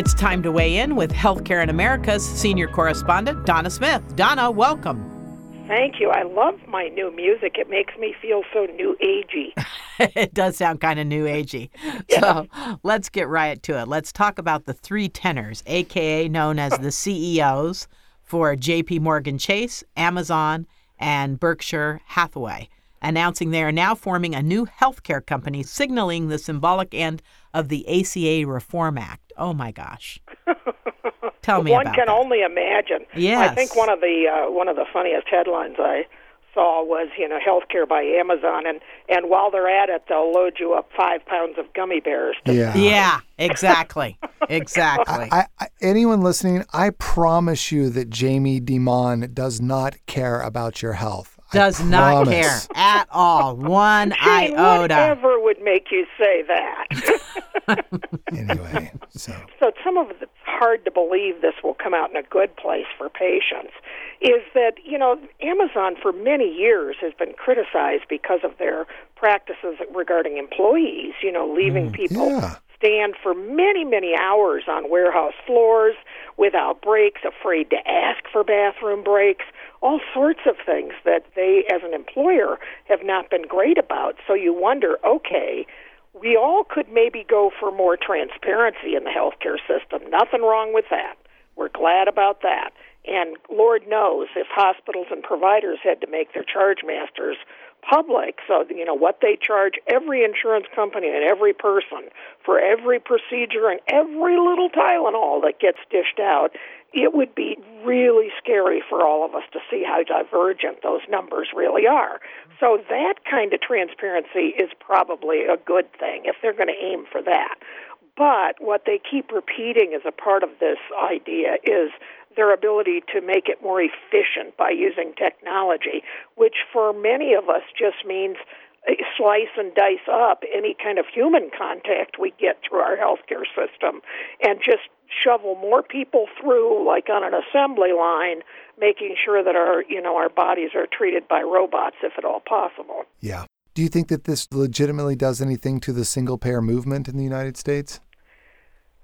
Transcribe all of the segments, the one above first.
It's time to weigh in with Healthcare in America's senior correspondent, Donna Smith. Donna, welcome. Thank you. I love my new music. It makes me feel so new agey. it does sound kind of new agey. Yes. So let's get right to it. Let's talk about the three tenors, aka known as the CEOs for JP Morgan Chase, Amazon, and Berkshire Hathaway, announcing they are now forming a new healthcare company, signaling the symbolic end of the ACA Reform Act. Oh my gosh. Tell me one about can that. only imagine. Yes. I think one of the uh, one of the funniest headlines I saw was you know healthcare by Amazon, and and while they're at it, they'll load you up five pounds of gummy bears. To, Yeah. Yeah, exactly. Exactly. I, I, anyone listening, I promise you that Jamie Dimon does not care about your health. I Does not care at all. One Jane, iota. whatever would make you say that? Anyway, so so some of it's hard to believe this will come out in a good place for patients is that you know Amazon for many years has been criticized because of their practices regarding employees you know leaving mm, people yeah. stand for many many hours on warehouse floors without breaks afraid to ask for bathroom breaks all sorts of things that they as an employer have not been great about so you wonder okay we all could maybe go for more transparency in the healthcare system. Nothing wrong with that. We're glad about that. And Lord knows if hospitals and providers had to make their charge masters public, so you know what they charge every insurance company and every person for every procedure and every little Tylenol that gets dished out, it would be really scary for all of us to see how divergent those numbers really are. So that kind of transparency is probably a good thing if they're going to aim for that. But what they keep repeating as a part of this idea is their ability to make it more efficient by using technology, which for many of us just means uh, slice and dice up any kind of human contact we get through our healthcare system and just shovel more people through like on an assembly line making sure that our you know our bodies are treated by robots if at all possible yeah. Do you think that this legitimately does anything to the single payer movement in the United States?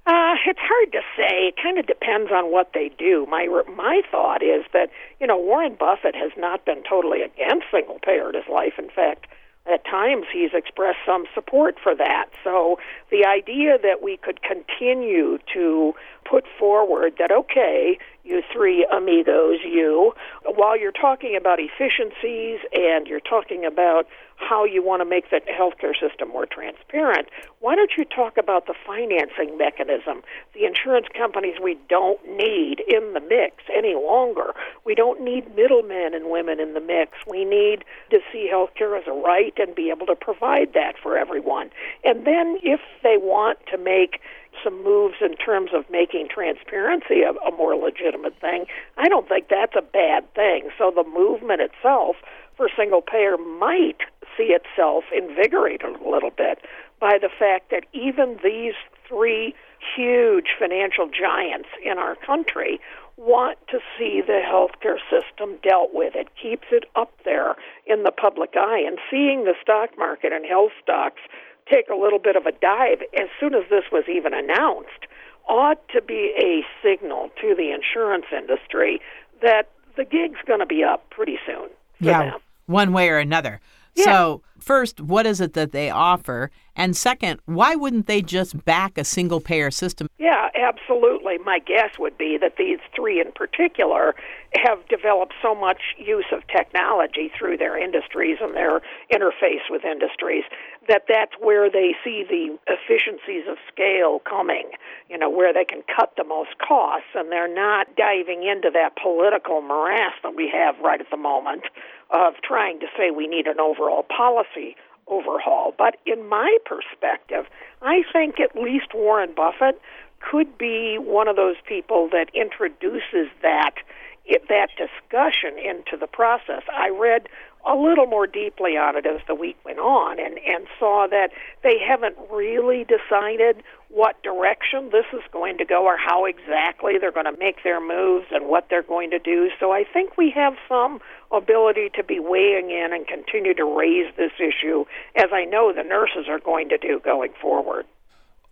Uh, it's hard to say. It kind of depends on what they do. My my thought is that you know Warren Buffett has not been totally against single payer in his life. In fact, at times he's expressed some support for that. So the idea that we could continue to put forward that okay, you three amigos, you, while you're talking about efficiencies and you're talking about how you want to make the healthcare system more transparent, why don't you talk about the financing mechanism? The insurance companies we don't need in the mix any longer. We don't need middlemen and women in the mix. We need to see healthcare as a right and be able to provide that for everyone. And then if they want to make some moves in terms of making transparency a, a more legitimate thing, I don't think that's a bad thing. So the movement itself for single payer might see itself invigorated a little bit by the fact that even these three huge financial giants in our country want to see the healthcare system dealt with. It keeps it up there in the public eye. And seeing the stock market and health stocks take a little bit of a dive as soon as this was even announced ought to be a signal to the insurance industry that the gig's going to be up pretty soon. Yeah, them. one way or another. Yeah. So, first, what is it that they offer? And second, why wouldn't they just back a single payer system? Yeah, absolutely. My guess would be that these three in particular have developed so much use of technology through their industries and their interface with industries that that's where they see the efficiencies of scale coming, you know, where they can cut the most costs and they're not diving into that political morass that we have right at the moment of trying to say we need an overall policy overhaul. But in my perspective, I think at least Warren Buffett could be one of those people that introduces that it, that discussion into the process. I read a little more deeply on it as the week went on and, and saw that they haven't really decided what direction this is going to go or how exactly they're going to make their moves and what they're going to do. So I think we have some ability to be weighing in and continue to raise this issue, as I know the nurses are going to do going forward.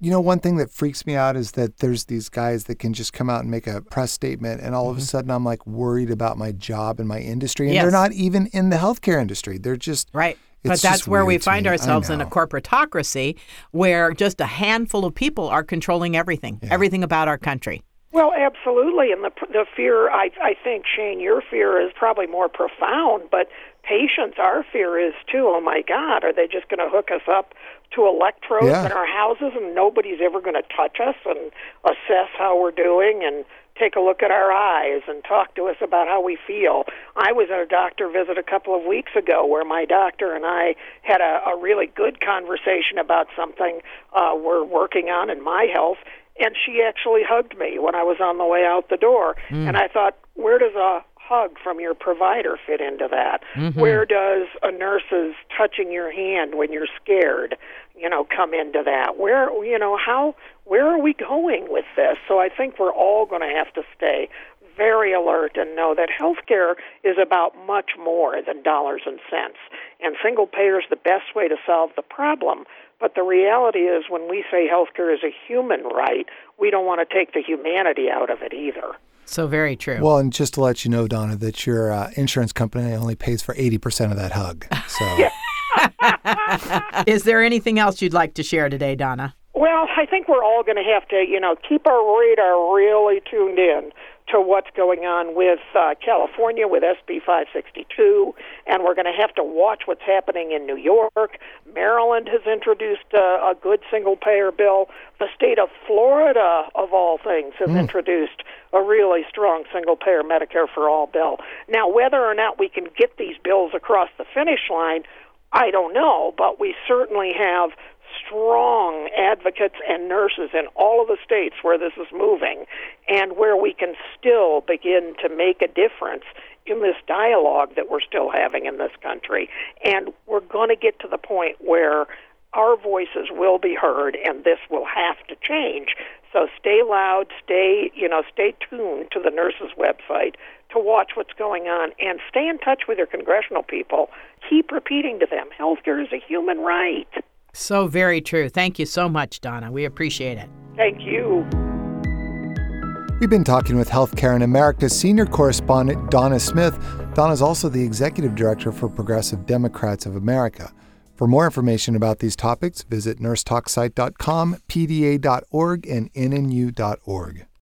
You know, one thing that freaks me out is that there's these guys that can just come out and make a press statement, and all of a Mm-hmm. sudden I'm like worried about my job and my industry. And Yes. they're not even in the healthcare industry. They're just Right. But that's where we find ourselves in a corporatocracy where just a handful of people are controlling everything, everything about our country. Well, absolutely, and the the fear I I think Shane, your fear is probably more profound, but patients, our fear is too. Oh my God, are they just going to hook us up to electrodes Yeah. in our houses, and nobody's ever going to touch us and assess how we're doing and take a look at our eyes and talk to us about how we feel. I was at a doctor visit a couple of weeks ago where my doctor and I had a, a really good conversation about something uh, we're working on in my health and she actually hugged me when I was on the way out the door. And I thought, where does a hug from your provider fit into that? Mm-hmm. Where does a nurse's touching your hand when you're scared, you know, come into that? Where, you know, how, where are we going with this? So I think we're all going to have to stay very alert and know that healthcare is about much more than dollars and cents. And single payer is the best way to solve the problem. But the reality is, when we say healthcare is a human right, we don't want to take the humanity out of it either. So very true. well, and just to let you know, Donna, that your uh, insurance company only pays for eighty percent of that hug. So Is there anything else you'd like to share today, Donna? Well, I think we're all going to have to, you know, keep our radar really tuned in to what's going on with uh, California with SB 562, and we're going to have to watch what's happening in New York. Maryland has introduced uh, a good single payer bill. The state of Florida, of all things, has introduced a really strong single payer Medicare for all bill. Now, whether or not we can get these bills across the finish line, I don't know, but we certainly have strong advocates and nurses in all of the states where this is moving and where we can still begin to make a difference in this dialogue that we're still having in this country. And we're going to get to the point where our voices will be heard and this will have to change. So stay loud, stay, you know, stay tuned to the nurses website to watch what's going on and stay in touch with your congressional people. Keep repeating to them, healthcare is a human right. So very true. Thank you so much, Donna. We appreciate it. Thank you. We've been talking with Healthcare in America senior correspondent Donna Smith. Donna's also the executive director for Progressive Democrats of America. For more information about these topics, visit nursetalksite.com, pda.org, and nnu.org.